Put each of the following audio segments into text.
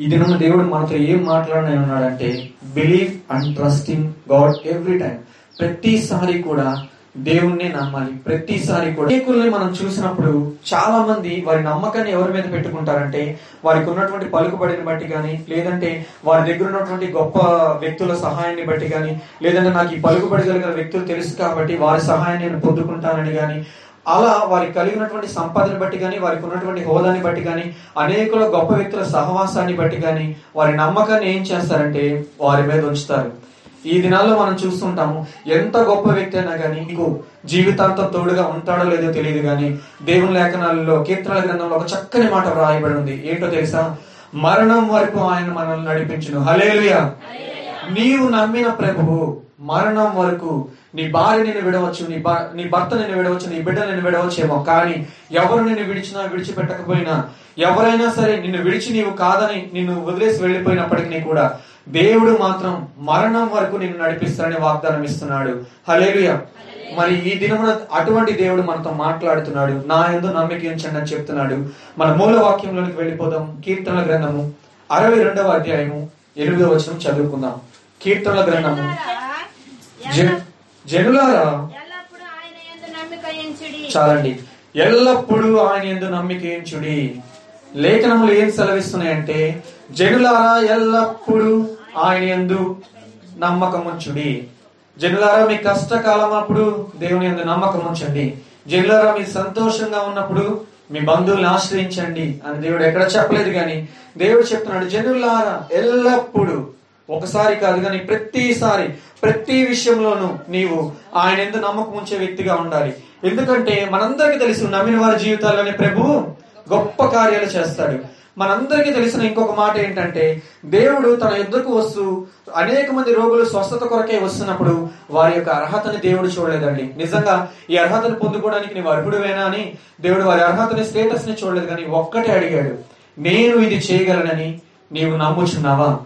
ఈ దినం దేవుడు మనతో ఏం మాట్లాడనే ఉన్నాడంటే believe and trust in God every time ప్రతిసారి కూడా దేవుణ్ణి నమ్మాలి. ప్రతిసారి కూడా అనేకుల్ని మనం చూసినప్పుడు చాలా మంది వారి నమ్మకాన్ని ఎవరి మీద పెట్టుకుంటారంటే వారికి ఉన్నటువంటి పలుకుబడిని బట్టి కానీ లేదంటే వారి దగ్గర ఉన్నటువంటి గొప్ప వ్యక్తుల సహాయాన్ని బట్టి కానీ లేదంటే నాకు ఈ పలుకుబడి కలిగిన వ్యక్తులు తెలుసు కాబట్టి వారి సహాయాన్ని నేను పొందుకుంటానని కానీ అలా వారికి కలిగినటువంటి సంపదను బట్టి కానీ వారికి ఉన్నటువంటి హోదాని బట్టి కానీ అనేకుల గొప్ప వ్యక్తుల సహవాసాన్ని బట్టి కానీ వారి నమ్మకాన్ని ఏం చేస్తారంటే వారి మీద ఉంచుతారు. ఈ దినాల్లో మనం చూస్తుంటాము ఎంత గొప్ప వ్యక్తి అయినా కానీ నీకు జీవితాంతం తోడుగా ఉంటాడో లేదో తెలియదు కానీ దేవుని లేఖనాలలో కీర్తనల గ్రంథంలో ఒక చక్కని మాట వ్రాయబడి ఉంది. ఏంటో తెలుసా? మరణం వరకు ఆయన మనల్ని నడిపించును. హలేలుయా నీవు నమ్మిన ప్రభువు మరణం వరకు నీ భార్య నిన్ను విడవచ్చు నీ నీ భర్త నిన్ను విడవచ్చు నీ బిడ్డ నిన్ను విడవచ్చేమో. కానీ ఎవరు నిన్ను విడిచినా విడిచిపెట్టకపోయినా ఎవరైనా సరే నిన్ను విడిచి నీవు కాదని నిన్ను వదిలేసి వెళ్ళిపోయినప్పటికీ కూడా దేవుడు మాత్రం మరణం వరకు నిన్ను నడిపిస్తారని వాగ్దానం ఇస్తున్నాడు. హలేలుయ మరి ఈ దినమున అటువంటి దేవుడు మనతో మాట్లాడుతున్నాడు. నా ఎందు నమ్మిక ఉంచండి అని చెప్తున్నాడు. మన మూల వాక్యంలోనికి వెళ్ళిపోదాం. కీర్తనల గ్రంథము అరవై రెండవ అధ్యాయము ఎనిమిదవ వచనం చదువుకుందాం. కీర్తనల గ్రంథము. జనులారా. చాలండి. ఎల్లప్పుడూ ఆయన ఎందు నమ్మికేంచుడి లేఖనములు ఏం సెలవిస్తున్నాయంటే జనులారా ఎల్లప్పుడూ ఆయన ఎందు నమ్మకం ఉంచుడి జనులారా మీ కష్టకాలం అప్పుడు దేవుని ఎందు నమ్మకం ఉంచండి జనులారా మీ సంతోషంగా ఉన్నప్పుడు మీ బంధువుల్ని ఆశ్రయించండి అని దేవుడు ఎక్కడ చెప్పలేదు కానీ దేవుడు చెప్తున్నాడు జనులారా ఎల్లప్పుడూ. ఒకసారి కాదు కానీ ప్రతిసారి ప్రతి విషయంలోనూ నీవు ఆయన ఎందు నమ్మకం ఉంచే వ్యక్తిగా ఉండాలి. ఎందుకంటే మనందరికీ తెలుసు నమ్మిన వారి జీవితాల్లోనే ప్రభువు గొప్ప కార్యాలు చేస్తాడు. మనందరికీ తెలిసిన ఇంకొక మాట ఏంటంటే దేవుడు తన యుద్ధకు వస్తూ అనేక మంది రోగులు స్వస్థత కొరకే వస్తున్నప్పుడు వారి యొక్క అర్హతని దేవుడు చూడలేదండి. నిజంగా ఈ అర్హతను పొందుకోవడానికి నీవు అర్హుడువేనా అని దేవుడు వారి అర్హతని స్టేటస్ని చూడలేదు కానీ ఒక్కటే అడిగాడు నేను ఇది చేయగలనని నీవు నమ్ముచున్నావా?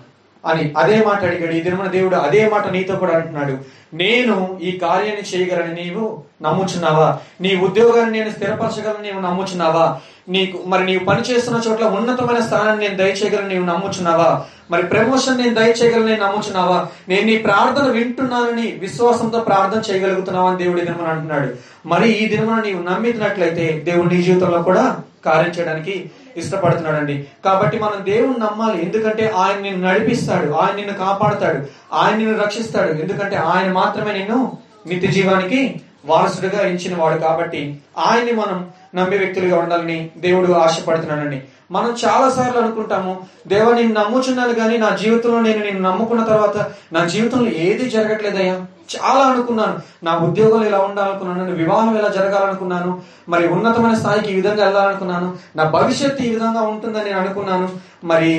అని అదే మాట అడిగాడు. ఈ దినమున దేవుడు అదే మాట నీతో కూడా అంటున్నాడు. నేను ఈ కార్యాన్ని చేయగలని నీవు నమ్ముచున్నావా? నీ ఉద్యోగాన్ని నేను స్థిరపరచగలను నీవు నమ్ముచున్నావా? నీకు మరి నీవు పని చేస్తున్న చోట్ల ఉన్నతమైన స్థానాన్ని నేను దయచేయగలను నీవు నమ్ముచున్నావా? మరి ప్రమోషన్ నేను దయచేయగలను నేను నమ్ముచున్నావా? నేను నీ ప్రార్థన వింటున్నానని విశ్వాసంతో ప్రార్థన చేయగలుగుతున్నావా అని దేవుడు ఈ అంటున్నాడు. మరి ఈ దినమున నీవు నమ్మినట్లయితే దేవుడు నీ జీవితంలో కూడా కార్యం చేయడానికి ఇష్టపడుతున్నాడండి. కాబట్టి మనం దేవుని నమ్మాలి. ఎందుకంటే ఆయన నిన్ను నడిపిస్తాడు. ఆయన నిన్ను కాపాడుతాడు. ఆయన నిన్ను రక్షిస్తాడు. ఎందుకంటే ఆయన మాత్రమే నిన్ను నిత్య జీవానికి వారసుడిగా ఇచ్చిన వాడు కాబట్టి ఆయన్ని మనం నమ్మే వ్యక్తులుగా ఉండాలని దేవుడు ఆశపడుతున్నానని మనం చాలా సార్లు అనుకుంటాము దేవ నేను నమ్ముచున్నాను కానీ నా జీవితంలో నేను నిన్ను నమ్ముకున్న తర్వాత నా జీవితంలో ఏది జరగట్లేదయ్యా? చాలా అనుకున్నాను. నా ఉద్యోగంలో ఇలా ఉండాలనుకున్నాను వివాహం ఎలా జరగాలనుకున్నాను మరి ఉన్నతమైన స్థాయికి ఈ విధంగా వెళ్ళాలనుకున్నాను నా భవిష్యత్తు ఈ విధంగా ఉంటుందని నేను అనుకున్నాను. మరి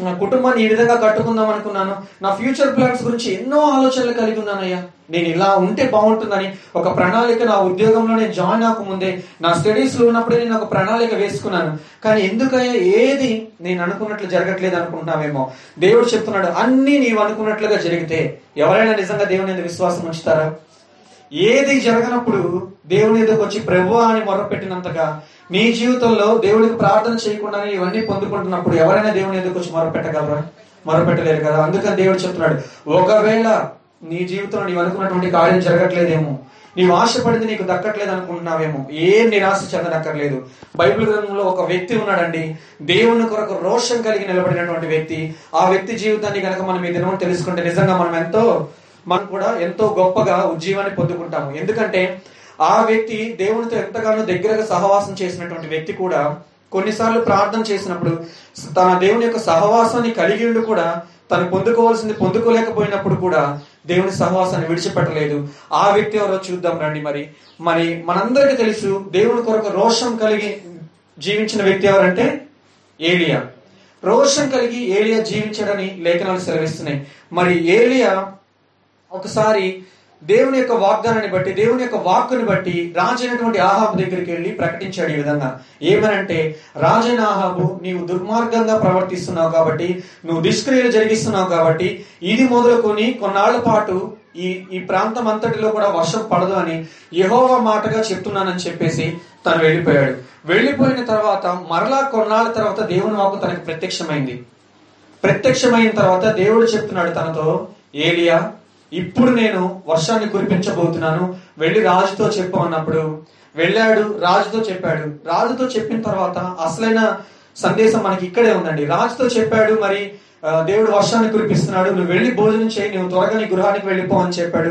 నా కుటుంబాన్ని ఈ విధంగా కట్టుకుందాం అనుకున్నాను నా ఫ్యూచర్ ప్లాన్స్ గురించి ఎన్నో ఆలోచనలు కలిగి ఉన్నానయ్యా. నేను ఇలా ఉంటే బాగుంటుందని ఒక ప్రణాళిక నా ఉద్యోగంలో నేను జాయిన్ అవ్వకముందే నా స్టడీస్లో ఉన్నప్పుడే నేను ఒక ప్రణాళిక వేసుకున్నాను. కానీ ఎందుకయ్యా ఏది నేను అనుకున్నట్లు జరగట్లేదు అనుకుంటున్నావేమో. దేవుడు చెప్తున్నాడు అన్ని నీవు అనుకున్నట్లుగా జరిగితే ఎవరైనా నిజంగా దేవుని మీద విశ్వాసం ఉంచుతారా? ఏది జరగనప్పుడు దేవుని ఎదురుకు వచ్చి ప్రభు అని మొరపెట్టినంతగా నీ జీవితంలో దేవుడికి ప్రార్థన చేయకుండానే ఇవన్నీ పొందుకుంటున్నప్పుడు ఎవరైనా దేవుని ఎందుకు వచ్చి మొరపెట్టగలరా? మొరపెట్టలేరు కదా? అందుకని దేవుడు చెప్తున్నాడు ఒకవేళ నీ జీవితంలో నీవు అనుకున్నటువంటి కార్యం జరగట్లేదేమో నీవు ఆశపడింది నీకు దక్కట్లేదు అనుకుంటున్నావేమో ఏం నిరాశ చెందనక్కర్లేదు. బైబిల్ గ్రంథంలో ఒక వ్యక్తి ఉన్నాడండి దేవుని కొరకు రోషం కలిగి నిలబడినటువంటి వ్యక్తి. ఆ వ్యక్తి జీవితాన్ని కనుక మనం ఈ దినం తెలుసుకుంటే నిజంగా మనం ఎంతో మనం కూడా ఎంతో గొప్పగా ఉజ్జీవాన్ని పొందుకుంటాము. ఎందుకంటే ఆ వ్యక్తి దేవునితో ఎంతగానో దగ్గరగా సహవాసం చేసినటువంటి వ్యక్తి కూడా కొన్నిసార్లు ప్రార్థన చేసినప్పుడు తన దేవుని యొక్క సహవాసాన్ని కలిగి ఉండి కూడా తను పొందుకోవాల్సింది పొందుకోలేకపోయినప్పుడు కూడా దేవుని సహవాసాన్ని విడిచిపెట్టలేదు. ఆ వ్యక్తి ఎవరో చూద్దాం రండి మరి. మరి మనందరికీ తెలుసు దేవుని కొరకు రోషం కలిగి జీవించిన వ్యక్తి ఎవరంటే ఏలియా. రోషం కలిగి ఏలియా జీవించడని లేఖనాలు సెలవిస్తున్నాయి. మరి ఏలియా ఒకసారి దేవుని యొక్క వాగ్దానాన్ని బట్టి దేవుని యొక్క వాక్కుని బట్టి రాజైనటువంటి ఆహాబు దగ్గరికి వెళ్ళి ప్రకటించాడు ఈ విధంగా. ఏమనంటే రాజైన ఆహాబు నీవు దుర్మార్గంగా ప్రవర్తిస్తున్నావు కాబట్టి నువ్వు దుష్క్రియలు జరిగిస్తున్నావు కాబట్టి ఇది మొదలుకొని కొన్నాళ్ళ పాటు ఈ ఈ ప్రాంతం అంతటిలో కూడా వర్షం పడదు అని యహోవా మాటగా చెప్తున్నానని చెప్పేసి తను వెళ్ళిపోయాడు. వెళ్ళిపోయిన తర్వాత మరలా కొన్నాళ్ళ తర్వాత దేవుని వాక్కు తనకి ప్రత్యక్షమైంది. ప్రత్యక్షమైన తర్వాత దేవుడు చెప్తున్నాడు తనతో ఏలియా ఇప్పుడు నేను వర్షాన్ని కురిపించబోతున్నాను. వెళ్ళి రాజుతో చెప్పు అన్నప్పుడు. వెళ్ళాడు రాజుతో చెప్పాడు. రాజుతో చెప్పిన తర్వాత అసలైన సందేశం మనకి ఇక్కడే ఉందండి. రాజుతో చెప్పాడు మరి దేవుడు వర్షాన్ని కురిపిస్తున్నాడు. నువ్వు వెళ్ళి భోజనం చేయి నువ్వు త్వరగా నీ గృహానికి వెళ్ళిపో అని చెప్పాడు.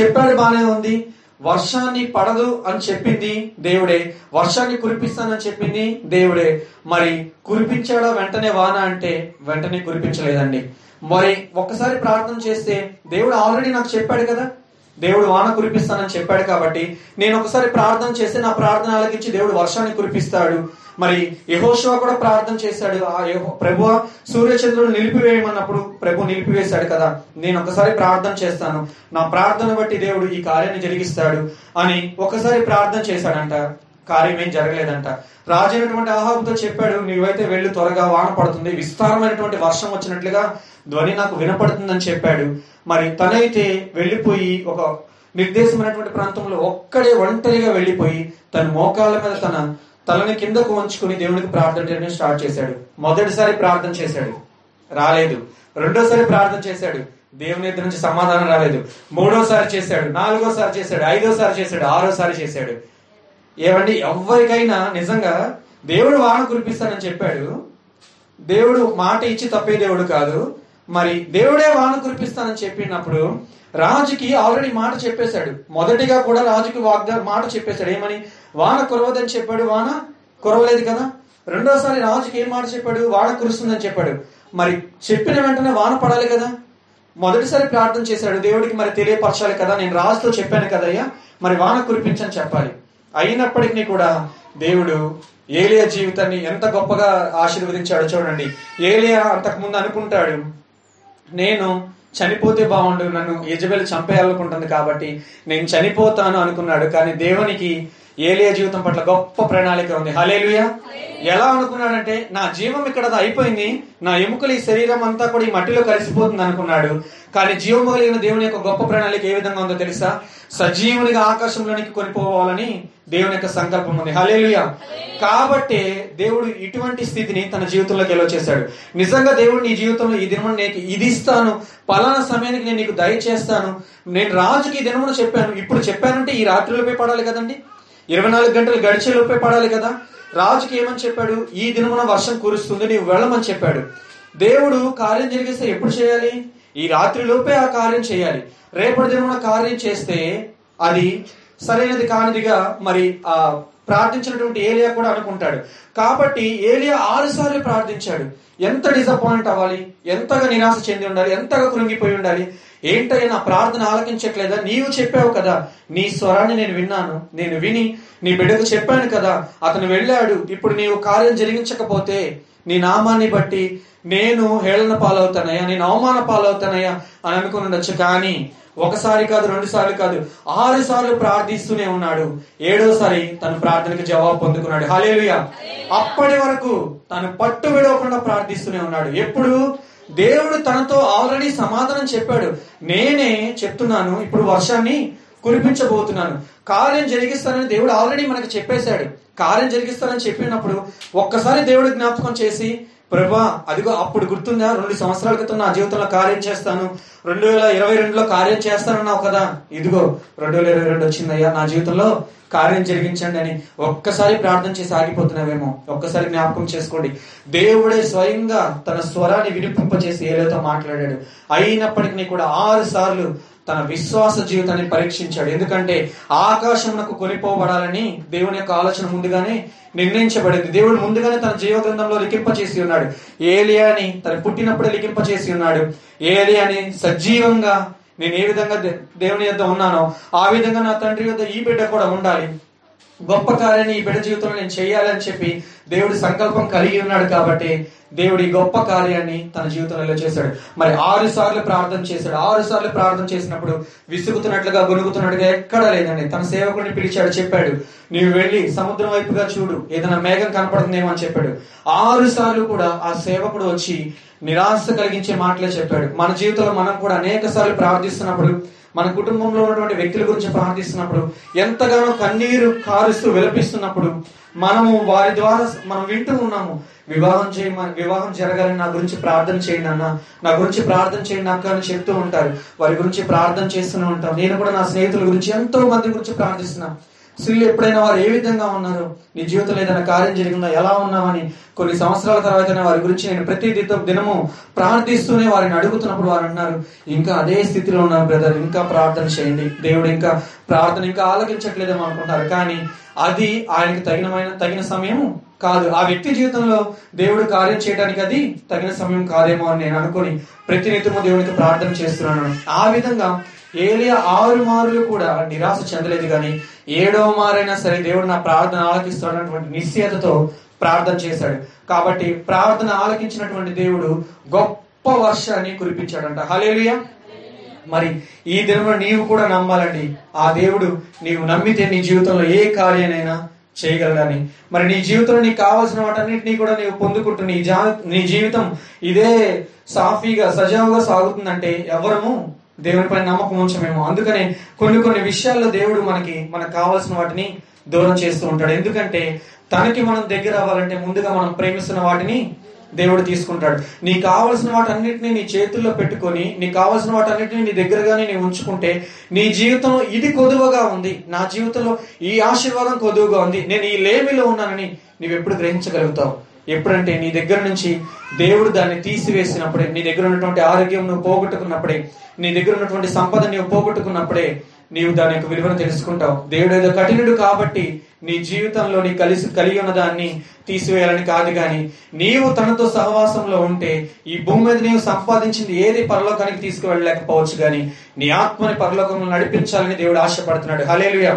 చెప్పాడు బానే ఉంది. వర్షాన్ని పడదు అని చెప్పింది దేవుడే. వర్షాన్ని కురిపిస్తానని చెప్పింది దేవుడే. మరి కురిపించాడా వెంటనే వాన అంటే వెంటనే కురిపించలేదండి. మరి ఒక్కసారి ప్రార్థన చేస్తే దేవుడు ఆల్రెడీ నాకు చెప్పాడు కదా? దేవుడు వాన కురిపిస్తానని చెప్పాడు కాబట్టి నేను ఒకసారి ప్రార్థన చేస్తే నా ప్రార్థన ఆలకించి దేవుడు వర్షాన్ని కురిపిస్తాడు. మరి యహోశివ కూడా ప్రార్థన చేశాడు. ఆ ప్రభు సూర్యచంద్రుడు నిలిపివేయమన్నప్పుడు ప్రభు నిలిపివేశాడు కదా? నేను ఒకసారి ప్రార్థన చేస్తాను. నా ప్రార్థన బట్టి దేవుడు ఈ కార్యాన్ని జరిగిస్తాడు అని ఒకసారి ప్రార్థన చేశాడంట. కార్యమేం జరగలేదంట. రాజు అయినటువంటి ఆహాబుతో చెప్పాడు నీవైతే వెళ్ళి త్వరగా వాన పడుతుంది విస్తారమైనటువంటి వర్షం వచ్చినట్లుగా ధ్వని నాకు వినపడుతుందని చెప్పాడు. మరి తనైతే వెళ్ళిపోయి ఒక నిర్దేశమైనటువంటి ప్రాంతంలో ఒక్కడే ఒంటరిగా వెళ్ళిపోయి తన మోకాళ్ళ మీద తన తలని కిందకు వంచుకుని దేవునికి ప్రార్థన చేయడం స్టార్ట్ చేశాడు. మొదటిసారి ప్రార్థన చేశాడు. రాలేదు. రెండోసారి ప్రార్థన చేశాడు. దేవుని ఇద్దరు నుంచి సమాధానం రాలేదు. మూడోసారి చేశాడు. నాలుగోసారి చేశాడు. ఐదోసారి చేశాడు. ఆరోసారి చేశాడు. ఏమండి ఎవరికైనా నిజంగా దేవుడు వాన కురిపిస్తానని చెప్పాడు. దేవుడు మాట ఇచ్చి తప్పే దేవుడు కాదు. మరి దేవుడే వాన కురిపిస్తానని చెప్పినప్పుడు రాజుకి ఆల్రెడీ మాట చెప్పేశాడు. మొదటిగా కూడా రాజుకి వాగ్దా మాట చెప్పేశాడు. ఏమని? వాన కురవదని చెప్పాడు. వాన కురవలేదు కదా? రెండోసారి రాజుకి ఏం మాట చెప్పాడు? వాన కురుస్తుందని చెప్పాడు. మరి చెప్పిన వెంటనే వాన పడాలి కదా? మొదటిసారి ప్రార్థన చేశాడు. దేవుడికి మరి తెలియపరచాలి కదా? నేను రాజుతో చెప్పాను కదయ్యా. మరి వాన కురిపించని చెప్పాలి. అయినప్పటికీ కూడా దేవుడు ఏలియా జీవితాన్ని ఎంత గొప్పగా ఆశీర్వదించాడు చూడండి. ఏలియా అంతకుముందు అనుకుంటాడు నేను చనిపోతే బాగుండు నన్ను యజబెల్ చంపేయాలనుకుంటుంది కాబట్టి నేను చనిపోతాను అనుకున్నాడు. కానీ దేవునికి ఏలియా జీవితం పట్ల గొప్ప ప్రణాళిక ఉంది. హలేలుయా ఎలా అనుకున్నాడంటే నా జీవం ఇక్కడ అయిపోయింది. నా ఎముకలు ఈ శరీరం అంతా కూడా ఈ మట్టిలో కలిసిపోతుంది అనుకున్నాడు. కానీ జీవం కలిగిన దేవుని యొక్క గొప్ప ప్రణాళిక ఏ విధంగా ఉందో తెలుసా? సజీవునిగా ఆకాశంలోనికి కొనిపోవాలని దేవుని యొక్క సంకల్పం ఉంది. హలేలుయా కాబట్టి దేవుడు ఇటువంటి స్థితిని తన జీవితంలోకి ఎలా చేశాడు? నిజంగా దేవుడు నీ జీవితంలో ఈ దినమును నీకు ఇది ఇస్తాను. పలానా సమయానికి నేను నీకు దయచేస్తాను నేను రాజుకి ఈ దినమును చెప్పాను. ఇప్పుడు చెప్పానంటే ఈ రాత్రిలోపే పడాలి కదండి. ఇరవై నాలుగు గంటలు గడిచే లోపే పడాలి కదా. రాజుకి ఏమని చెప్పాడు? ఈ దినమున వర్షం కురుస్తుంది నీవు వెళ్ళమని చెప్పాడు. దేవుడు కార్యం జరిగిస్తే ఎప్పుడు చేయాలి? ఈ రాత్రి లోపే ఆ కార్యం చేయాలి. రేపటి దినమున కార్యం చేస్తే అది సరైనది కానిదిగా మరి ఆ ప్రార్థించినటువంటి ఏలియా కూడా అనుకుంటాడు. కాబట్టి ఏలియా ఆరుసార్లు ప్రార్థించాడు. ఎంత డిసప్పాయింట్ అవ్వాలి? ఎంతగా నిరాశ చెంది ఉండాలి? ఎంతగా కృంగిపోయి ఉండాలి? ఏంటయ్యా నా ప్రార్థన ఆలకించట్లేదా? నీవు చెప్పావు కదా నీ స్వరాన్ని నేను విన్నాను నేను విని నీ బిడ్డకు చెప్పాను కదా అతను వెళ్ళాడు ఇప్పుడు నీవు కార్యం జరిగించకపోతే నీ నామాన్ని బట్టి నేను హేళన పాలవుతానయ్యా నేను అవమాన పాలవుతానయ్యా అని అనుకుని ఉండొచ్చు. కానీ ఒకసారి కాదు రెండు సార్లు కాదు ఆరు సార్లు ప్రార్థిస్తూనే ఉన్నాడు. ఏడోసారి తన ప్రార్థనకు జవాబు పొందుకున్నాడు. హాలేలుయా అప్పటి వరకు తను పట్టు విడవకుండా ప్రార్థిస్తూనే ఉన్నాడు. ఎప్పుడు? దేవుడు తనతో ఆల్రెడీ సమాధానం చెప్పాడు. నేనే చెప్తున్నాను ఇప్పుడు వర్షాన్ని కురిపించబోతున్నాను. కార్యం జరిగిస్తానని దేవుడు ఆల్రెడీ మనకు చెప్పేశాడు. కార్యం జరిగిస్తానని చెప్పినప్పుడు ఒక్కసారి దేవుడు జ్ఞాపకం చేసి ప్రభా అదిగో అప్పుడు గుర్తుందా? రెండు సంవత్సరాల క్రితం నా జీవితంలో కార్యం చేస్తాను. రెండు వేల ఇరవై రెండులో కార్యం చేస్తానన్నావు కదా? ఇదిగో రెండు వేల ఇరవై రెండు వచ్చిందయ్యా. నా జీవితంలో కార్యం జరిగించండి అని ఒక్కసారి ప్రార్థన చేసి ఆగిపోతున్నావేమో. ఒక్కసారి జ్ఞాపకం చేసుకోండి. దేవుడే స్వయంగా తన స్వరాన్ని వినిపింపచేసి ఏలేతో మాట్లాడాడు. అయినప్పటికీ కూడా ఆరు సార్లు తన విశ్వాస జీవితాన్ని పరీక్షించాడు. ఎందుకంటే ఆకాశమునకు కొనిపోబడాలని దేవుని యొక్క ఆలోచన ముందుగానే నిర్ణయించబడింది. దేవుడు ముందుగానే తన జీవ గ్రంథంలో లిఖింప చేసి ఉన్నాడు ఏలియాని తన పుట్టినప్పుడే లిఖింప చేసి ఉన్నాడు ఏలియాని సజీవంగా నేను ఏ విధంగా దేవుని యొద్ద ఉన్నానో ఆ విధంగా నా తండ్రి యొద్ద ఈ బిడ్డ కూడా ఉండాలి. గొప్ప కార్యాన్ని ఈ బిడ్డ జీవితంలో నేను చేయాలని చెప్పి దేవుడి సంకల్పం కలిగి ఉన్నాడు కాబట్టి దేవుడి గొప్ప కార్యాన్ని తన జీవితంలో చేశాడు. మరి ఆరు సార్లు ప్రార్థన చేశాడు. ఆరు సార్లు ప్రార్థన చేసినప్పుడు విసుగుతున్నట్లుగా గొనుగుతున్నట్టుగా ఎక్కడా లేదండి. తన సేవకుడిని పిలిచాడు చెప్పాడు నీవు వెళ్ళి సముద్రం వైపుగా చూడు. ఏదైనా మేఘం కనపడుతుందేమో అని చెప్పాడు. ఆరు సార్లు కూడా ఆ సేవకుడు వచ్చి నిరాశ కలిగించే మాటలే చెప్పాడు. మన జీవితంలో మనం కూడా అనేక సార్లు ప్రార్థిస్తున్నప్పుడు మన కుటుంబంలో ఉన్నటువంటి వ్యక్తుల గురించి ప్రార్థిస్తున్నప్పుడు ఎంతగానో కన్నీరు కారుస్తూ విలపిస్తున్నప్పుడు మనము వారి ద్వారా మనం వింటూ ఉన్నాము వివాహం చేయ వివాహం జరగాలని నా గురించి ప్రార్థన చేయండి అన్న నా గురించి ప్రార్థన చేయండి అక్క అని చెప్తూ ఉంటారు. వారి గురించి ప్రార్థన చేస్తూనే ఉంటాం నేను కూడా నా స్నేహితుల గురించి ఎంతో మంది గురించి ప్రార్థిస్తున్నాను స్త్రీలు ఎప్పుడైనా వారు ఏ విధంగా ఉన్నారు? నీ జీవితంలో ఏదైనా కార్యం జరిగిందా? ఎలా ఉన్నామని కొన్ని సంవత్సరాల తర్వాత వారి గురించి నేను ప్రతి దినము ప్రార్థిస్తూనే వారిని అడుగుతున్నప్పుడు వారు అన్నారు ఇంకా అదే స్థితిలో ఉన్నారు బ్రదర్. ఇంకా ప్రార్థన చేయండి. దేవుడు ఇంకా ప్రార్థన ఇంకా ఆలకించట్లేదేమో అనుకుంటారు. కానీ అది ఆయనకి తగినమైన తగిన సమయం కాదు. ఆ వ్యక్తి జీవితంలో దేవుడు కార్యం చేయడానికి అది తగిన సమయం కాదేమో అని నేను అనుకొని ప్రతినిత్యము దేవునికి ప్రార్థన చేస్తున్నాను. ఆ విధంగా ఏలియా ఆరు మారులు కూడా నిరాశ చెందలేదు కానీ ఏడవ మారైనా సరే దేవుడు నా ప్రార్థన ఆలకిస్తున్నటువంటి నిశ్చయతతో ప్రార్థన చేశాడు. కాబట్టి ప్రార్థన ఆలకించినటువంటి దేవుడు గొప్ప వర్షాన్ని కురిపించాడంట. హలేలియా మరి ఈ దినంలో నీవు కూడా నమ్మాలండి. ఆ దేవుడు నీవు నమ్మితే నీ జీవితంలో ఏ కార్యనైనా చేయగలడని. మరి నీ జీవితంలో నీకు కావాల్సిన వాటన్నిటినీ కూడా నీవు పొందుకుంటూ నీ జా నీ జీవితం ఇదే సాఫీగా సజావుగా సాగుతుందంటే ఎవరము దేవునిపై నమ్మకం ఉంచమేమో. అందుకనే కొన్ని కొన్ని విషయాల్లో దేవుడు మనకి మనకు కావాల్సిన వాటిని దూరం చేస్తూ ఉంటాడు. ఎందుకంటే తనకి మనం దగ్గర అవ్వాలంటే ముందుగా మనం ప్రేమిస్తున్న వాటిని దేవుడు తీసుకుంటాడు. నీకు కావలసిన వాటన్నిటిని నీ చేతుల్లో పెట్టుకొని నీకు కావలసిన వాటన్నిటిని నీ దగ్గరగానే నీ ఉంచుకుంటే నీ జీవితంలో ఇది కొదువగా ఉంది. నా జీవితంలో ఈ ఆశీర్వాదం కొదువుగా ఉంది. నేను ఈ లేమిలో ఉన్నానని నీవెప్పుడు గ్రహించగలుగుతావు. ఎప్పుడంటే నీ దగ్గర నుంచి దేవుడు దాన్ని తీసివేసినప్పుడే నీ దగ్గర ఉన్నటువంటి ఆరోగ్యం నువ్వు పోగొట్టుకున్నప్పుడే నీ దగ్గర ఉన్నటువంటి సంపద నువ్వు పోగొట్టుకున్నప్పుడే నీవు దాని యొక్క విలువను తెలుసుకుంటావు. దేవుడు ఏదో కఠినుడు కాబట్టి నీ జీవితంలో నీ కలిసి కలిగి ఉన్న దాన్ని తీసివేయాలని కాదు కానీ నీవు తనతో సహవాసంలో ఉంటే ఈ భూమి మీద నీవు సంపాదించింది ఏది పరలోకానికి తీసుకువెళ్ళలేకపోవచ్చు కానీ నీ ఆత్మని పరలోకంలో నడిపించాలని దేవుడు ఆశపడుతున్నాడు. హలేలుయా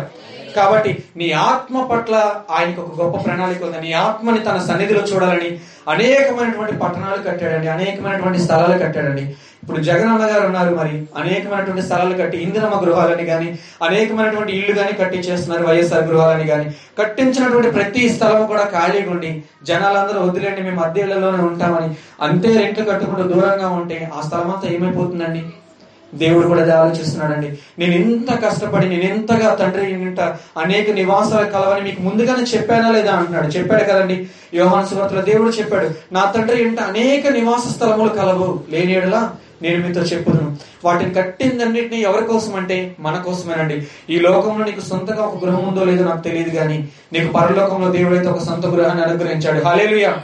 కాబట్టి నీ ఆత్మ పట్ల ఆయనకు ఒక గొప్ప ప్రణాళిక ఉంది. నీ ఆత్మని తన సన్నిధిలో చూడాలని అనేకమైనటువంటి పట్టణాలు కట్టాడండి. అనేకమైనటువంటి స్థలాలు కట్టాడండి. ఇప్పుడు జగనన్న గారు ఉన్నారు మరి. అనేకమైనటువంటి స్థలాలు కట్టి ఇందిరమ్మ గృహాలని కానీ అనేకమైనటువంటి ఇల్లు కానీ కట్టించేస్తున్నారు వైఎస్ఆర్ గృహాలని కానీ కట్టించినటువంటి ప్రతి స్థలం కూడా ఖాళీగా ఉండి జనాలందరూ వదిలేండి మేము అద్దె ఇళ్ళలోనే ఉంటామని. అంతే రెంట్లు కట్టుకుంటూ దూరంగా ఉంటే ఆ స్థలం అంతా ఏమైపోతుందండి? దేవుడు కూడా అదే ఆలోచిస్తున్నాడండి. నేను ఎంత కష్టపడి నేను ఎంతగా తండ్రి ఇంట అనేక నివాసాలు కలవని మీకు ముందుగానే చెప్పానా లేదా అంటున్నాడు. చెప్పాడు కదండి. యోహాను సువార్తలో దేవుడు చెప్పాడు నా తండ్రి ఇంట అనేక నివాస స్థలములు కలవు. లేనిడలా నేను మీతో చెప్పును వాటిని కట్టిందన్నిటిని ఎవరి కోసం అంటే మన కోసమేనండి. ఈ లోకంలో నీకు సొంతగా ఒక గృహం ఉందో లేదో నాకు తెలియదు కానీ నీకు పరలోకంలో దేవుడైతే ఒక సొంత గృహాన్ని అనుగ్రహించాడు. హాలేలుయా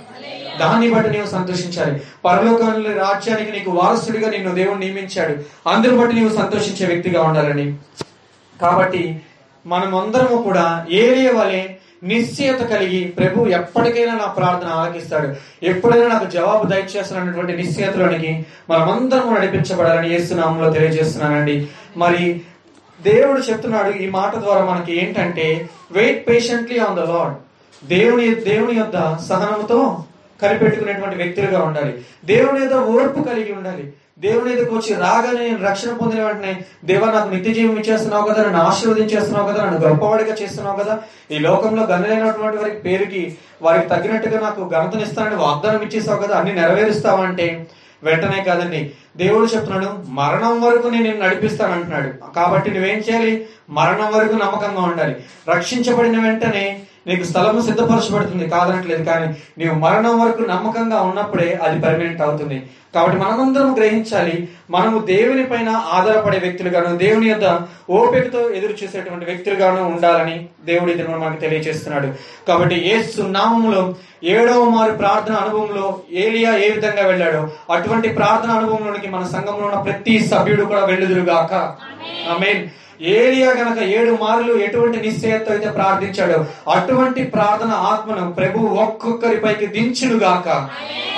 దాన్ని బట్టి నీవు సంతోషించాలి. పరలోకంలో రాజ్యానికి నీకు వారసుడిగా నిన్ను దేవుడు నియమించాడు. అందరి బట్టి నీవు సంతోషించే వ్యక్తిగా ఉండాలని. కాబట్టి మనమందరము కూడా ఏరియా వలె నిశ్చయత కలిగి ప్రభు ఎప్పటికైనా నా ప్రార్థన ఆలకిస్తాడు. ఎప్పుడైనా నాకు జవాబు దయచేస్తానన్నటువంటి నిశ్చయతలోనికి మనమందరము నడిపించబడాలని ఏసునామంలో తెలియజేస్తున్నానండి. మరి దేవుడు చెప్తున్నాడు ఈ మాట ద్వారా మనకి ఏంటంటే wait patiently on the Lord దేవుని దేవుని యొక్క సహనంతో కనిపెట్టుకునేటువంటి వ్యక్తులుగా ఉండాలి. దేవుని ఏదో ఓర్పు కలిగి ఉండాలి. దేవుని ఎదుకు వచ్చి రాగానే నేను రక్షణ పొందిన వెంటనే దేవా నాకు నిత్య జీవం ఇచ్చేస్తున్నావు కదా నన్ను ఆశీర్వదించేస్తున్నావు కదా నన్ను గొప్పవాడిగా చేస్తున్నావు కదా ఈ లోకంలో గనులైనటువంటి వారికి పేరుకి వారికి తగినట్టుగా నాకు ఘనతనిస్తానని వాగ్దానం ఇచ్చేసావు కదా అన్ని నెరవేరుస్తావంటే వెంటనే కాదండి. దేవుడు చెప్తున్నాడు మరణం వరకు నేను నిన్ను నడిపిస్తాను అంటున్నాడు. కాబట్టి నువ్వేం చేయాలి? మరణం వరకు నమ్మకంగా ఉండాలి. రక్షించబడిన వెంటనే నీకు స్థలము సిద్ధపరచబడుతుంది కాదనట్లేదు కానీ నీవు మరణం వరకు నమ్మకంగా ఉన్నప్పుడే అది పర్మనెంట్ అవుతుంది. కాబట్టి మనమందరం గ్రహించాలి మనము దేవుని పైన ఆధారపడే వ్యక్తులుగాను దేవుని యొక్క ఓపికతో ఎదురు చూసేటువంటి వ్యక్తులుగాను ఉండాలని దేవుడి ఇది మనకు తెలియజేస్తున్నాడు కాబట్టి యేసు నామములో ఏడవ మారు ప్రార్థన అనుభవంలో ఏలియా ఏ విధంగా వెళ్ళాడో అటువంటి ప్రార్థన అనుభవంలోనికి మన సంఘంలో ఉన్న ప్రతి సభ్యుడు కూడా వెళ్ళుదురుగాక. ఆమేన్. ఏలియా గనక ఏడు మార్లు ఎటువంటి నిశ్చయతో అయితే ప్రార్థించాడో అటువంటి ప్రార్థన ఆత్మను ప్రభు ఒక్కొక్కరిపైకి దించుడుగాక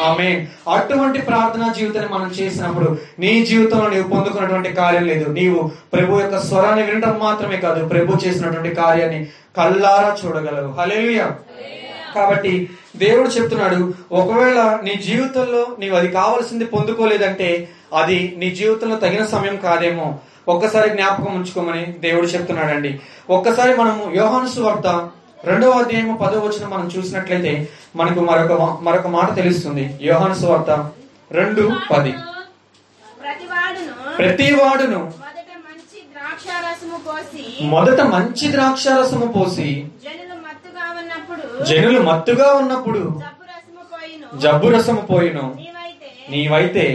ఆమె అటువంటి ప్రార్థనా జీవితాన్ని మనం చేసినప్పుడు నీ జీవితంలో నీవు పొందుకున్నటువంటి కార్యం లేదు. నీవు ప్రభు యొక్క స్వరాన్ని వినడం మాత్రమే కాదు ప్రభు చేసినటువంటి కార్యాన్ని కల్లారా చూడగలవు. హలేలుయా కాబట్టి దేవుడు చెప్తున్నాడు ఒకవేళ నీ జీవితంలో నీవు అది కావాల్సింది పొందుకోలేదంటే అది నీ జీవితంలో తగిన సమయం కాదేమో. ఒక్కసారి జ్ఞాపకం ఉంచుకోమని దేవుడు చెప్తున్నాడండి. ఒక్కసారి మనము యోహాను సువార్త రెండవ అధ్యాయము పదో వచ్చిన మనం చూసినట్లయితే మనకు మరొక మరొక మాట తెలుస్తుంది. యోహాను సువార్త రెండు పది. ప్రతివాడును ప్రతి వాడును మొదట మంచి మంచి ద్రాక్షారసము పోసి జనులు మత్తుగా ఉన్నప్పుడు జబ్బు రసము పోయిను. రసము నీవైతే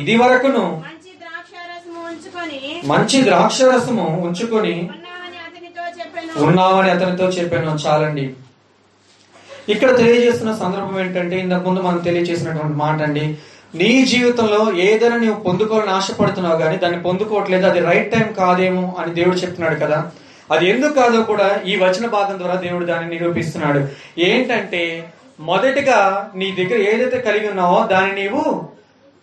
ఇది వరకును ఉంచుకొని మంచి ద్రాక్షరసము ఉంచుకొని ఉన్నామని అతనితో చెప్పాను. ఉన్నామని అతనితో చెప్పాను. చాలండి. ఇక్కడ తెలియజేస్తున్న సందర్భం ఏంటంటే ఇంతకు ముందు మనం తెలియజేసినటువంటి మాట అండి నీ జీవితంలో ఏదైనా నువ్వు పొందుకోవాలని ఆశపడుతున్నావు కానీ దాన్ని పొందుకోవట్లేదు అది రైట్ టైం కాదేమో అని దేవుడు చెప్తున్నాడు కదా. అది ఎందుకు కాదో కూడా ఈ వచన భాగం ద్వారా దేవుడు దాన్ని నిరూపిస్తున్నాడు. ఏంటంటే మొదటిగా నీ దగ్గర ఏదైతే కలిగి ఉన్నావో దాన్ని నీవు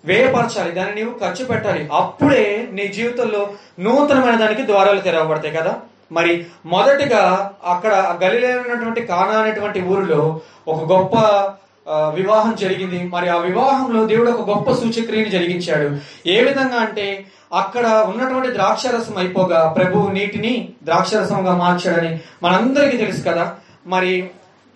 వ్యయపరచాలి దాన్ని నీవు ఖర్చు పెట్టాలి. అప్పుడే నీ జీవితంలో నూతనమైన దానికి ద్వారాలు తెరవబడతాయి కదా? మరి మొదటిగా అక్కడ గలిలే ఉన్నటువంటి కానా అనేటువంటి ఊరిలో ఒక గొప్ప వివాహం జరిగింది. మరి ఆ వివాహంలో దేవుడు ఒక గొప్ప సూచక్రియని జరిగించాడు. ఏ విధంగా అంటే అక్కడ ఉన్నటువంటి ద్రాక్షరసం అయిపోగా ప్రభు నీటిని ద్రాక్షరసంగా మార్చాడని మనందరికీ తెలుసు కదా? మరి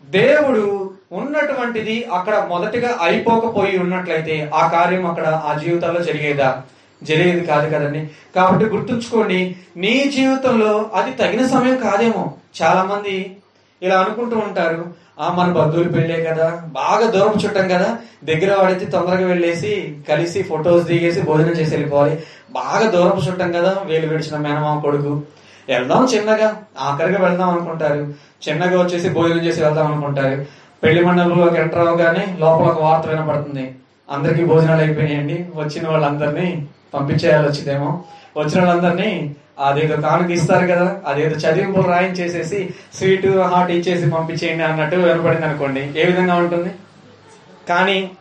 దేవుడు ఉన్నటువంటిది అక్కడ మొదటగా అయిపోకపోయి ఉన్నట్లయితే ఆ కార్యం అక్కడ ఆ జీవితాల్లో జరిగేదా? జరిగేది కాదు కదండి. కాబట్టి గుర్తుంచుకోండి నీ జీవితంలో అది తగిన సమయం కాదేమో. చాలా మంది ఇలా అనుకుంటూ ఉంటారు ఆ మన బంధువులు పెళ్ళే కదా బాగా దూరం చుట్టాం కదా దగ్గర వాడైతే తొందరగా వెళ్ళేసి కలిసి ఫొటోస్ దిగేసి భోజనం చేసి వెళ్ళిపోవాలి. బాగా దూరం చుట్టాం కదా వేలు విడిచిన మేనమామ కొడుకు. వెళ్దాం చిన్నగా ఆఖరిగా వెళ్దాం అనుకుంటారు. చిన్నగా వచ్చేసి భోజనం చేసి వెళ్దాం అనుకుంటారు. పెళ్ళి మండపంలోకి ఎంటర్ అవగానే లోపల ఒక వార్త వినపడుతుంది. అందరికీ భోజనాలు అయిపోయినాయండి. వచ్చిన వాళ్ళందరినీ పంపించేయాలి వచ్చిదేమో. వచ్చిన వాళ్ళందరినీ అదేదో కానుక ఇస్తారు కదా అదేదో చదివింపులు రాయించేసేసి స్వీట్ హాట్ ఇచ్చేసి పంపించేయండి అన్నట్టు వినపడింది అనుకోండి. ఏ విధంగా ఉంటుంది? కానీ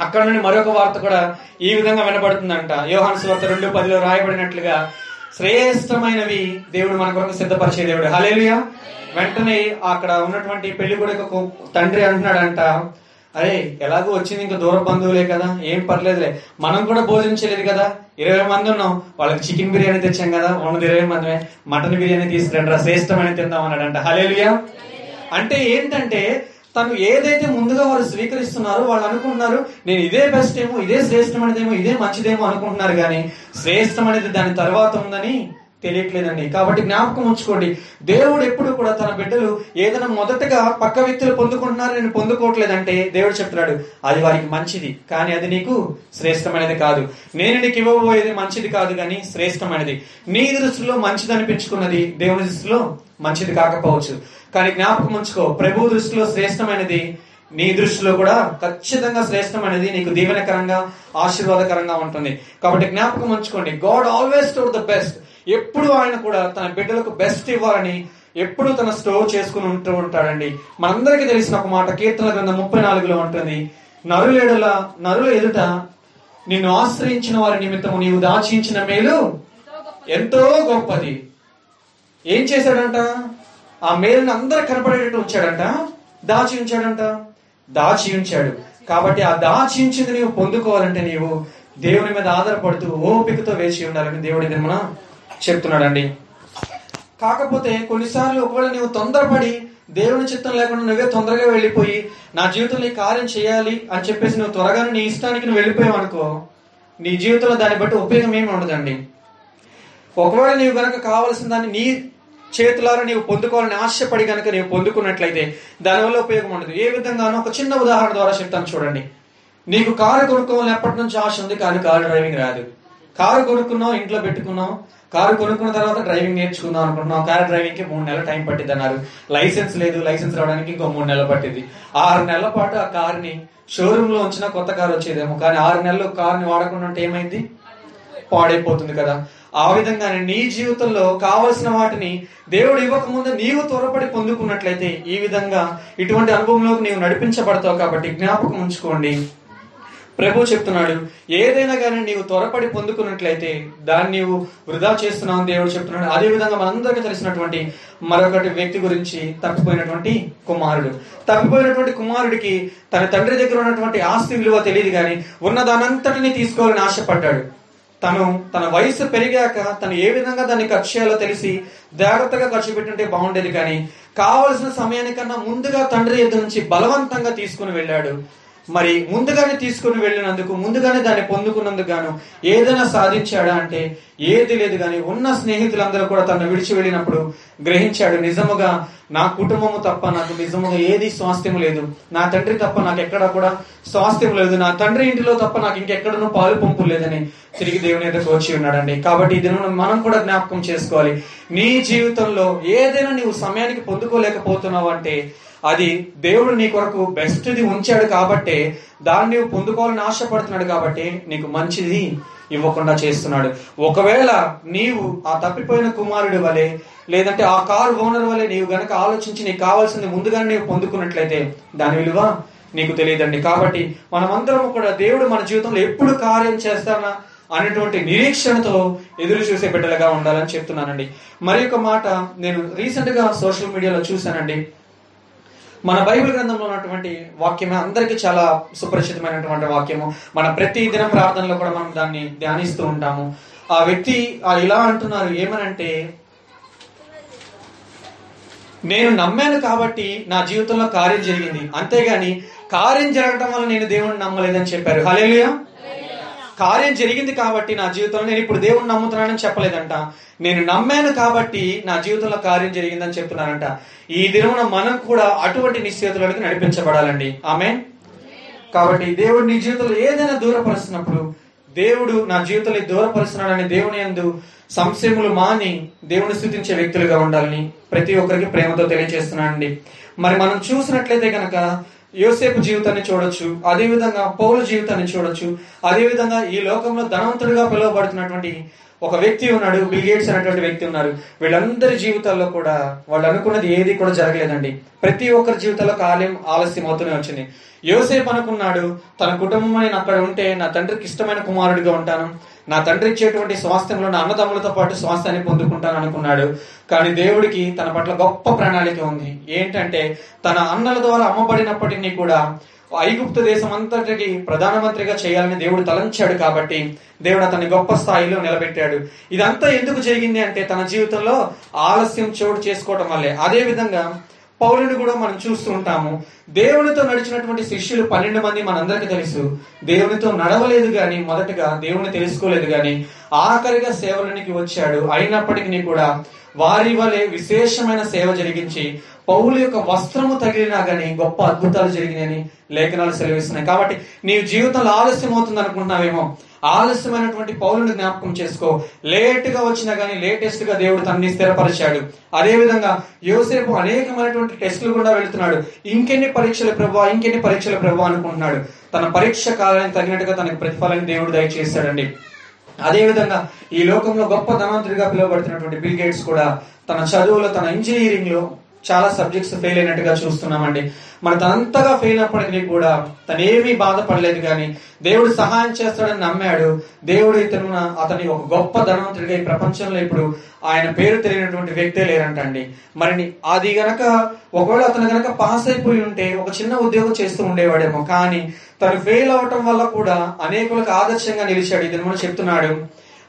అక్కడ నుండి మరొక వార్త కూడా ఈ విధంగా వినపడుతుందంట. యోహాన్స్ వార్త రెండు పదిలో రాయబడినట్లుగా శ్రేష్టమైనవి దేవుడు మన కొరకు సిద్ధపరిచే దేవుడు. హలేలుయా వెంటనే అక్కడ ఉన్నటువంటి పెళ్ళి కొడుకు తండ్రి అంటున్నాడంట అరే ఎలాగో వచ్చింది ఇంకా దూర బంధువులే కదా ఏం పర్లేదులే మనం కూడా భోజనం కదా ఇరవై మంది ఉన్నాం వాళ్ళకి చికెన్ బిర్యానీ తెచ్చాం కదా ఉన్నది ఇరవై మందిమే మటన్ బిర్యానీ తీసుకురండి శ్రేష్టమైన తిందాం అన్నాడంట. హలేలుయా అంటే ఏంటంటే తను ఏదైతే ముందుగా వారు స్వీకరిస్తున్నారో వాళ్ళు అనుకుంటున్నారు నేను ఇదే బెస్ట్ ఏమో ఇదే శ్రేష్టమైనదేమో ఇదే మంచిదేమో అనుకుంటున్నారు కానీ శ్రేష్టమైనది దాని తర్వాత ఉందని తెలియట్లేదండి. కాబట్టి జ్ఞాపకం ఉంచుకోండి. దేవుడు ఎప్పుడు కూడా తన బిడ్డలు ఏదైనా మొదటగా పక్క వ్యక్తులు పొందుకుంటున్నారు నేను పొందుకోవట్లేదంటే దేవుడు చెప్తున్నాడు అది వారికి మంచిది కానీ అది నీకు శ్రేష్టమైనది కాదు. నేను నీకు ఇవ్వబోయేది మంచిది కాదు కానీ శ్రేష్టమైనది. నీ దృష్టిలో మంచిది అనిపించుకున్నది దేవుని దృష్టిలో మంచిది కాకపోవచ్చు. కానీ జ్ఞాపకం ఉంచుకో ప్రభు దృష్టిలో శ్రేష్టమైనది నీ దృష్టిలో కూడా ఖచ్చితంగా శ్రేష్టమైనది నీకు దీవెనకరంగా ఆశీర్వాదకరంగా ఉంటుంది. కాబట్టి జ్ఞాపకం ఉంచుకోండి. God always store the best. ఎప్పుడు ఆయన కూడా తన బిడ్డలకు బెస్ట్ ఇవ్వాలని ఎప్పుడు తన స్టోర్ చేసుకుని ఉంటూ ఉంటాడండి. మనందరికీ తెలిసిన ఒక మాట కీర్తన గ్రంథం ముప్పై నాలుగులో ఉంటుంది. నరులేడుల నరుల ఎదుట నిన్ను ఆశ్రయించిన వారి నిమిత్తము నీవు దాచించిన మేలు ఎంతో గొప్పది. ఏం చేశాడంట? ఆ మేలుని అందరు కనపడేటట్టు ఉంచాడంట దాచి ఉంచాడంట. దాచి ఉంచాడు. కాబట్టి ఆ దాచి ఉంచింది నీవు పొందుకోవాలంటే నీవు దేవుని మీద ఆధారపడుతూ ఓపికతో వేచి ఉండాలని దేవుడి మన చెప్తున్నాడండి. కాకపోతే కొన్నిసార్లు ఒకవేళ నీవు తొందరపడి దేవుని చిత్తం లేకుండా నువ్వే తొందరగా వెళ్ళిపోయి నా జీవితంలో ఈ కార్యం చేయాలి అని చెప్పేసి నువ్వు త్వరగానే నీ ఇష్టానికి నువ్వు వెళ్ళిపోయావు అనుకో నీ జీవితంలో దాన్ని బట్టి ఉపయోగం ఏమి ఉండదండి. ఒకవేళ నీవు గనక కావలసిన దాన్ని నీ చేతులారా నీవు పొందుకోవాలని ఆశపడి గనక నీవు పొందుకున్నట్లయితే దానివల్ల ఉపయోగం ఉండదు. ఏ విధంగానో ఒక చిన్న ఉదాహరణ ద్వారా చెప్తాను చూడండి. నీకు కారు కొనుక్కోవాలని ఎప్పటి నుంచి ఆశ ఉంది కానీ కారు డ్రైవింగ్ రాదు. కారు కొనుక్కున్నావు ఇంట్లో పెట్టుకున్నావు కారు కొనుక్కున్న తర్వాత డ్రైవింగ్ నేర్చుకుందాం అనుకుంటున్నాం. కారు డ్రైవింగ్కి మూడు నెలలు టైం పట్టింది అన్నారు లైసెన్స్ లేదు లైసెన్స్ రావడానికి ఇంకో మూడు నెలలు పట్టింది. ఆరు నెలల పాటు ఆ కార్ని షోరూమ్లో ఉంచిన కొత్త కారు వచ్చేదేమో. కానీ ఆరు నెలలు కారుని వాడకుండా ఉంటే ఏమైంది? పాడైపోతుంది కదా. ఆ విధంగానే నీ జీవితంలో కావలసిన వాటిని దేవుడు ఇవ్వకముందు నీవు త్వరపడి పొందుకున్నట్లయితే ఈ విధంగా ఇటువంటి అనుభవంలోకి నీవు నడిపించబడతావు కాబట్టి జ్ఞాపకం ఉంచుకోండి. ప్రభు చెప్తున్నాడు ఏదైనా కానీ నీవు త్వరపడి పొందుకున్నట్లయితే దాన్ని నీవు వృధా చేస్తున్నావు దేవుడు చెప్తున్నాడు. అదే విధంగా మనందరికీ తెలిసినటువంటి మరొకటి వ్యక్తి గురించి తప్పిపోయినటువంటి కుమారుడు. తప్పిపోయినటువంటి కుమారుడికి తన తండ్రి దగ్గర ఉన్నటువంటి ఆస్తి విలువ తెలియదు కానీ ఉన్న దానంతటిని తీసుకోవాలని ఆశపడ్డాడు. తను తన వయసు పెరిగాక తను ఏ విధంగా దాన్ని ఖర్చు చేయాలో తెలిసి జాగ్రత్తగా ఖర్చు పెట్టుంటే బాగుండేది కానీ కావలసిన సమయానికన్నా ముందుగా తండ్రి ఎదురు నుంచి బలవంతంగా తీసుకుని వెళ్ళాడు. మరి ముందుగానే తీసుకుని వెళ్ళినందుకు ముందుగానే దాన్ని పొందుకున్నందుకు గాను ఏదైనా సాధించాడా అంటే ఏది లేదు కానీ ఉన్న స్నేహితులందరూ కూడా తను విడిచి వెళ్ళినప్పుడు గ్రహించాడు నిజముగా నా కుటుంబము తప్ప నాకు నిజముగా ఏది స్వాస్థ్యం లేదు. నా తండ్రి తప్ప నాకు ఎక్కడ కూడా స్వాస్థ్యం లేదు. నా తండ్రి ఇంటిలో తప్ప నాకు ఇంకెక్కడనూ పాలు పంపు లేదని తిరిగి దేవుని ఎదుకు వచ్చి ఉన్నాడండి. కాబట్టి ఇది మనం కూడా జ్ఞాపకం చేసుకోవాలి. నీ జీవితంలో ఏదైనా నీవు సమయానికి పొందుకోలేకపోతున్నావు అంటే అది దేవుడు నీ కొరకు బెస్ట్ది ఉంచాడు కాబట్టే దాన్ని నీవు పొందుకోవాలని ఆశపడుతున్నాడు కాబట్టి నీకు మంచిది ఇవ్వకుండా చేస్తున్నాడు. ఒకవేళ నీవు ఆ తప్పిపోయిన కుమారుడి వలె లేదంటే ఆ కారు ఓనర్ వలె నీవు గనక ఆలోచించి నీకు కావాల్సింది ముందుగానే నీవు పొందుకున్నట్లయితే దాని విలువ నీకు తెలియదండి. కాబట్టి మనమందరం కూడా దేవుడు మన జీవితంలో ఎప్పుడు కార్యం చేస్తానా అనేటువంటి నిరీక్షణతో ఎదురు చూసే బిడ్డలుగా ఉండాలని చెప్తున్నానండి. మరి ఒక మాట నేను రీసెంట్గా సోషల్ మీడియాలో చూశానండి. మన బైబిల్ గ్రంథంలో ఉన్నటువంటి వాక్యమే అందరికీ చాలా సుపరిచితమైనటువంటి వాక్యము. మన ప్రతి దినం ప్రార్థనలో కూడా మనం దాన్ని ధ్యానిస్తూ ఉంటాము. ఆ వ్యక్తి ఆ ఇలా అంటున్నారు ఏమనంటే నేను నమ్మాను కాబట్టి నా జీవితంలో కార్యం జరిగింది. అంతేగాని కార్యం జరగటం వల్ల నేను దేవుణ్ణి నమ్మలేదని చెప్పారు. హలేలుయా కార్యం జరిగింది కాబట్టి నా జీవితంలో నేను ఇప్పుడు దేవుణ్ణి నమ్ముతున్నానని చెప్పలేదంట. నేను నమ్మాను కాబట్టి నా జీవితంలో కార్యం జరిగిందని చెప్తున్నానంట. ఈ దినమున మనం కూడా అటువంటి నిశ్చేతులకు నడిపించబడాలండి. ఆమె కాబట్టి దేవుడు నీ జీవితంలో ఏదైనా దూరపరుస్తున్నప్పుడు దేవుడు నా జీవితంలో దూరపరుస్తున్నాడని దేవుని యందు సంశయములు మాని దేవుని స్థుతించే వ్యక్తులుగా ఉండాలని ప్రతి ఒక్కరికి ప్రేమతో తెలియజేస్తున్నానండి. మరి మనం చూసినట్లయితే కనుక యోసేపు జీవితాన్ని చూడొచ్చు అదేవిధంగా పౌల పౌలు జీవితాన్ని చూడొచ్చు అదేవిధంగా ఈ లోకంలో ధనవంతుడిగా పిలువబడుతున్నటువంటి ఒక వ్యక్తి ఉన్నాడు బిల్ గేట్స్ అనేటువంటి వ్యక్తి ఉన్నారు. వీళ్ళందరి జీవితాల్లో కూడా వాళ్ళు అనుకున్నది ఏది కూడా జరగలేదండి. ప్రతి ఒక్కరి జీవితాల్లో కార్యం ఆలస్యం అవుతూనే వచ్చింది. యోసేపు అనుకున్నాడు తన కుటుంబం నేను అక్కడ ఉంటే నా తండ్రికి ఇష్టమైన కుమారుడిగా ఉంటాను నా తండ్రి ఇచ్చేటువంటి స్వాస్థ్యంలో నా అన్నదమ్ములతో పాటు స్వాస్థ్యాన్ని పొందుకుంటాను అనుకున్నాడు. కానీ దేవుడికి తన పట్ల గొప్ప ప్రణాళిక ఉంది. ఏంటంటే తన అన్నల ద్వారా అమ్మబడినప్పటికీ కూడా ఐగుప్తు దేశం అంతటికి ప్రధానమంత్రిగా చేయాలని దేవుడు తలంచాడు కాబట్టి దేవుడు అతన్ని గొప్ప స్థాయిలో నిలబెట్టాడు. ఇదంతా ఎందుకు జరిగింది అంటే తన జీవితంలో ఆలస్యం చోటు చేసుకోవటం వల్లే. అదే విధంగా పౌరుని కూడా మనం చూస్తూ ఉంటాము. దేవునితో నడిచినటువంటి శిష్యులు పన్నెండు మంది మనందరికీ తెలుసు. దేవునితో నడవలేదు గాని మొదటగా దేవుని తెలుసుకోలేదు గాని ఆఖరిగా సేవలనికి వచ్చాడు. అయినప్పటికీ కూడా వారి వలె విశేషమైన సేవ జరిగించి పౌలు యొక్క వస్త్రము తగిలినా గాని గొప్ప అద్భుతాలు జరిగినాయని లేఖనాలు సెలవిస్తున్నాయి. కాబట్టి నీ జీవితంలో ఆలస్యం అవుతుంది అనుకుంటున్నావేమో ఆలస్యమైనటువంటి పౌరుని జ్ఞాపకం చేసుకో. లేట్గా వచ్చినా కానీ లేటెస్ట్గా దేవుడు తనని స్థిరపరిచాడు. అదేవిధంగా యోసేపు అనేకమైనటువంటి టెస్టులు కూడా వెళుతున్నాడు. ఇంకెన్ని పరీక్షలు ప్రభావ ఇంకెన్ని పరీక్షలు ప్రభావ అనుకుంటున్నాడు. తన పరీక్ష కాలానికి తగినట్టుగా తనకు ప్రతిఫలాన్ని దేవుడు దయచేస్తాడండి అదే విధంగా ఈ లోకంలో గొప్ప ధనవంతుడిగా పిలువబడుతున్నటువంటి బిల్ గేట్స్ కూడా తన చదువులో తన ఇంజనీరింగ్లో చాలా సబ్జెక్ట్స్ ఫెయిల్ అయినట్టుగా చూస్తున్నామండి. మన తనంతగా ఫెయిల్ అయినప్పటికీ కూడా తనేమీ బాధపడలేదు కానీ దేవుడు సహాయం చేస్తాడని నమ్మాడు. దేవుడు ఇతను అతని ఒక గొప్ప ధనవంతుడిగా ఈ ప్రపంచంలో ఇప్పుడు ఆయన పేరు తెలియనటువంటి వ్యక్తే లేరంటండి. మరి అది గనక ఒకవేళ అతను గనక పాస్ అయిపోయి ఉంటే ఒక చిన్న ఉద్యోగం చేస్తూ ఉండేవాడేమో. కానీ తను ఫెయిల్ అవటం వల్ల కూడా అనేకులకు ఆదర్శంగా నిలిచాడు. ఇతను మనం చెప్తున్నాడు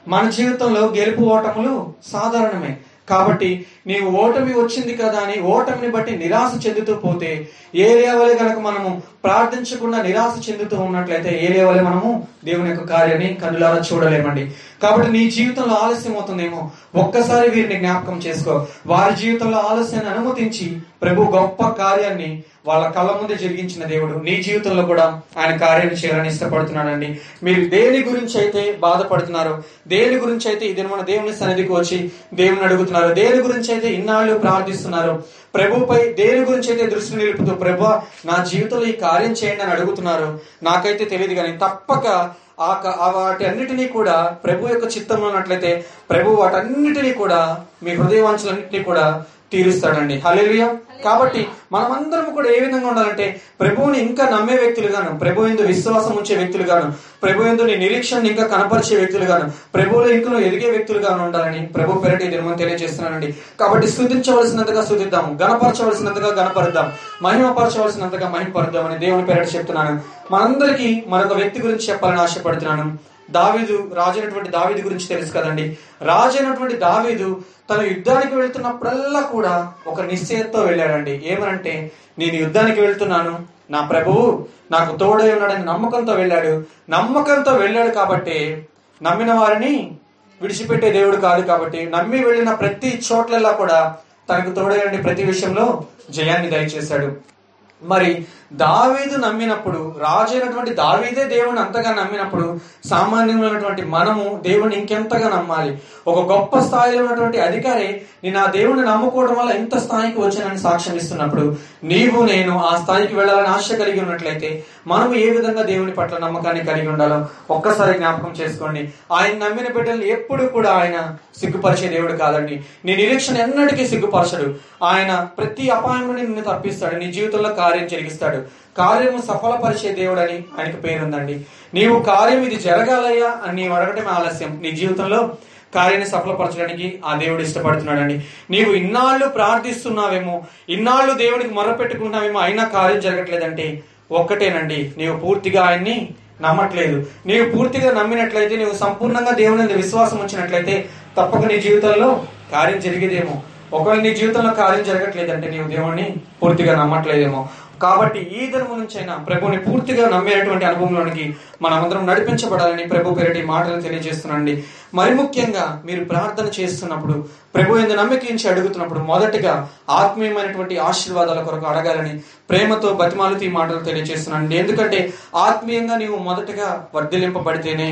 మన జీవితంలో గెలుపు ఓటములు సాధారణమే. కాబట్టి నీవు ఓటమి వచ్చింది కదా అని ఓటమిని బట్టి నిరాశ చెందుతూ పోతే ఏ వల్ల కనుక మనము ప్రార్థించకుండా నిరాశ చెందుతూ ఉన్నట్లయితే ఏ లేవలే మనము దేవుని యొక్క కార్యాన్ని కన్నులారా చూడలేమండి. కాబట్టి నీ జీవితంలో ఆలస్యం అవుతుందేమో ఒక్కసారి వీరిని జ్ఞాపకం చేసుకో. వారి జీవితంలో ఆలస్యాన్ని అనుమతించి ప్రభు గొప్ప కార్యాన్ని వాళ్ళ కళ్ళ ముందే జరిగించిన దేవుడు నీ జీవితంలో కూడా ఆయన కార్యాన్ని చేయాలని ఇష్టపడుతున్నాడండి. మీరు దేని గురించి అయితే బాధపడుతున్నారు దేని గురించి అయితే ఇది మన దేవుని సన్నిధికి వచ్చి దేవుని అడుగుతున్నారు దేని గురించి అయితే ఇన్నాళ్ళు ప్రార్థిస్తున్నారు ప్రభుపై దేని గురించి అయితే దృష్టి నిలుపుతూ ప్రభు నా జీవితంలో ఈ కార్యం చేయండి అని అడుగుతున్నారు. నాకైతే తెలియదు కానీ తప్పక ఆ క- వాటి అన్నిటినీ కూడా ప్రభు యొక్క చిత్తంలో ఉన్నట్లయితే ప్రభు వాటన్నిటినీ కూడా మీ హృదయవాంఛలన్నింటినీ కూడా తీరుస్తాడండి. హల్లెలూయా. కాబట్టి మనమందరం కూడా ఏ విధంగా ఉండాలంటే ప్రభువుని ఇంకా నమ్మే వ్యక్తులుగాను ప్రభు ఎందు విశ్వాసం ఉంచే వ్యక్తులుగాను ప్రభు ఎందు నీ నిరీక్షణ ఇంకా కనపరిచే వ్యక్తులుగాను ప్రభువులో ఇంకా ఎదిగే వ్యక్తులుగాను ఉండాలని ప్రభు పెరటి దినమని తెలియజేస్తున్నానండి. కాబట్టి స్థుతించవలసినంతగా స్థుతిద్దాం గణపరచవలసినంతగా గణపరుద్దాం మహిమపరచవలసినంతగా మహిమపరుద్దామని దేవుని పేరటి చెప్తున్నాను. మనందరికీ మరొక వ్యక్తి గురించి చెప్పాలని ఆశపడుతున్నాను. దావీదు రాజైనటువంటి దావీదు గురించి తెలుసు కదండి. రాజైనటువంటి దావీదు తను యుద్ధానికి వెళ్తున్నప్పుడల్లా కూడా ఒక నిశ్చయంతో వెళ్ళాడండి. ఏమనంటే నేను యుద్ధానికి వెళ్తున్నాను. నా ప్రభువు నాకు తోడై ఉన్నాడని నమ్మకంతో వెళ్ళాడు. నమ్మకంతో వెళ్ళాడు కాబట్టి నమ్మిన వారిని విడిచిపెట్టే దేవుడు కాదు కాబట్టి నమ్మి వెళ్ళిన ప్రతి చోట్లల్లా కూడా తనకు తోడైన ప్రతి విషయంలో జయాన్ని దయచేశాడు. మరి దావీదు నమ్మినప్పుడు రాజు అయినటువంటి దావీదే దేవుని అంతగా నమ్మినప్పుడు సామాన్యమైనటువంటి మనము దేవుని ఇంకెంతగా నమ్మాలి? ఒక గొప్ప స్థాయిలో ఉన్నటువంటి అధికారి నేను ఆ దేవుని నమ్ముకోవడం వల్ల ఎంత స్థాయికి వచ్చానని సాక్ష్యం ఇస్తున్నప్పుడు నీవు నేను ఆ స్థాయికి వెళ్ళాలని ఆశ కలిగి ఉన్నట్లయితే మనము ఏ విధంగా దేవుని పట్ల నమ్మకాన్ని కలిగి ఉండాలో ఒక్కసారి జ్ఞాపకం చేసుకోండి. ఆయన నమ్మిన బిడ్డలు ఎప్పుడు కూడా ఆయన సిగ్గుపరిచే దేవుడు కాదండి. నీ నిరీక్షణ ఎన్నటికీ సిగ్గుపరచడు. ఆయన ప్రతి అపాయం నుండి నిన్ను తప్పిస్తాడు. నీ జీవితంలో కార్యం జరిగిస్తాడు. కార్యము సఫలపరిచే దేవుడు అని ఆయనకు పేరుందండి. నీవు కార్యం ఇది జరగాలయ్యా అని నీవు అడగటమే ఆలస్యం. నీ జీవితంలో కార్యాన్ని సఫలపరచడానికి ఆ దేవుడు ఇష్టపడుతున్నాడండి. నీవు ఇన్నాళ్ళు ప్రార్థిస్తున్నావేమో ఇన్నాళ్ళు దేవుడికి మొరపెట్టుకున్నావేమో అయినా కార్యం జరగట్లేదంటే ఒక్కటేనండి. నీవు పూర్తిగా ఆయన్ని నమ్మట్లేదు. నీవు పూర్తిగా నమ్మినట్లయితే నీవు సంపూర్ణంగా దేవుని మీద విశ్వాసం వచ్చినట్లయితే తప్పక నీ జీవితంలో కార్యం జరిగేదేమో. ఒకవేళ నీ జీవితంలో కార్యం జరగట్లేదంటే నీవు దేవుణ్ణి పూర్తిగా నమ్మట్లేదేమో. కాబట్టి ఈ ధర్మం నుంచైనా ప్రభుని పూర్తిగా నమ్మేటువంటి అనుభవంలోనికి మనమందరం నడిపించబడాలని ప్రభు పేరటి మాటలు తెలియజేస్తున్నాండి మరి ముఖ్యంగా మీరు ప్రార్థన చేస్తున్నప్పుడు ప్రభు ఎందు నమ్మకించి అడుగుతున్నప్పుడు మొదటిగా ఆత్మీయమైనటువంటి ఆశీర్వాదాల కొరకు అడగాలని ప్రేమతో బతిమాలతో ఈ మాటలు తెలియజేస్తున్నాండి ఎందుకంటే ఆత్మీయంగా నీవు మొదటగా వర్ధిలింపబడితేనే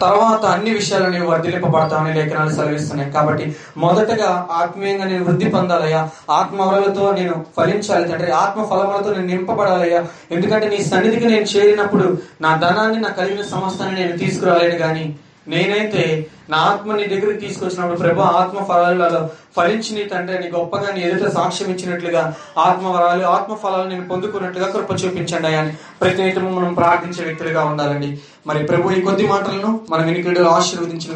తర్వాత అన్ని విషయాలు నీవు వర్ధిలింపబడతావని లేఖనాలు సెలవిస్తున్నాయి. కాబట్టి మొదటగా ఆత్మీయంగా నేను వృద్ధి పొందాలయ్యా. ఆత్మవరలతో నేను ఫలించాలి తండ్రి. ఆత్మ ఫలములతో నేను నింపబడాలయ్యా. ఎందుకంటే నీ సన్నిధికి నేను చేరినప్పుడు నా ధనాన్ని నా కలిగిన సమస్తాన్ని నేను తీసుకురాలేను కానీ నేనైతే నా ఆత్మ నీ దగ్గరికి తీసుకొచ్చినప్పుడు ప్రభు ఆత్మ ఫలాలలో ఫలించి నీ తండ్రి నీ గొప్పగా నీ ఎదుట సాక్ష్యం ఇచ్చినట్లుగా ఆత్మ వరాలు ఆత్మ ఫలాలు నేను పొందుకున్నట్లుగా కృప చూపించండి అని ప్రతి మనం ప్రార్థించే వ్యక్తులుగా ఉండాలండి. మరి ప్రభు ఈ కొద్ది మాటలను మనం వినికిడిలో ఆశీర్వదించిన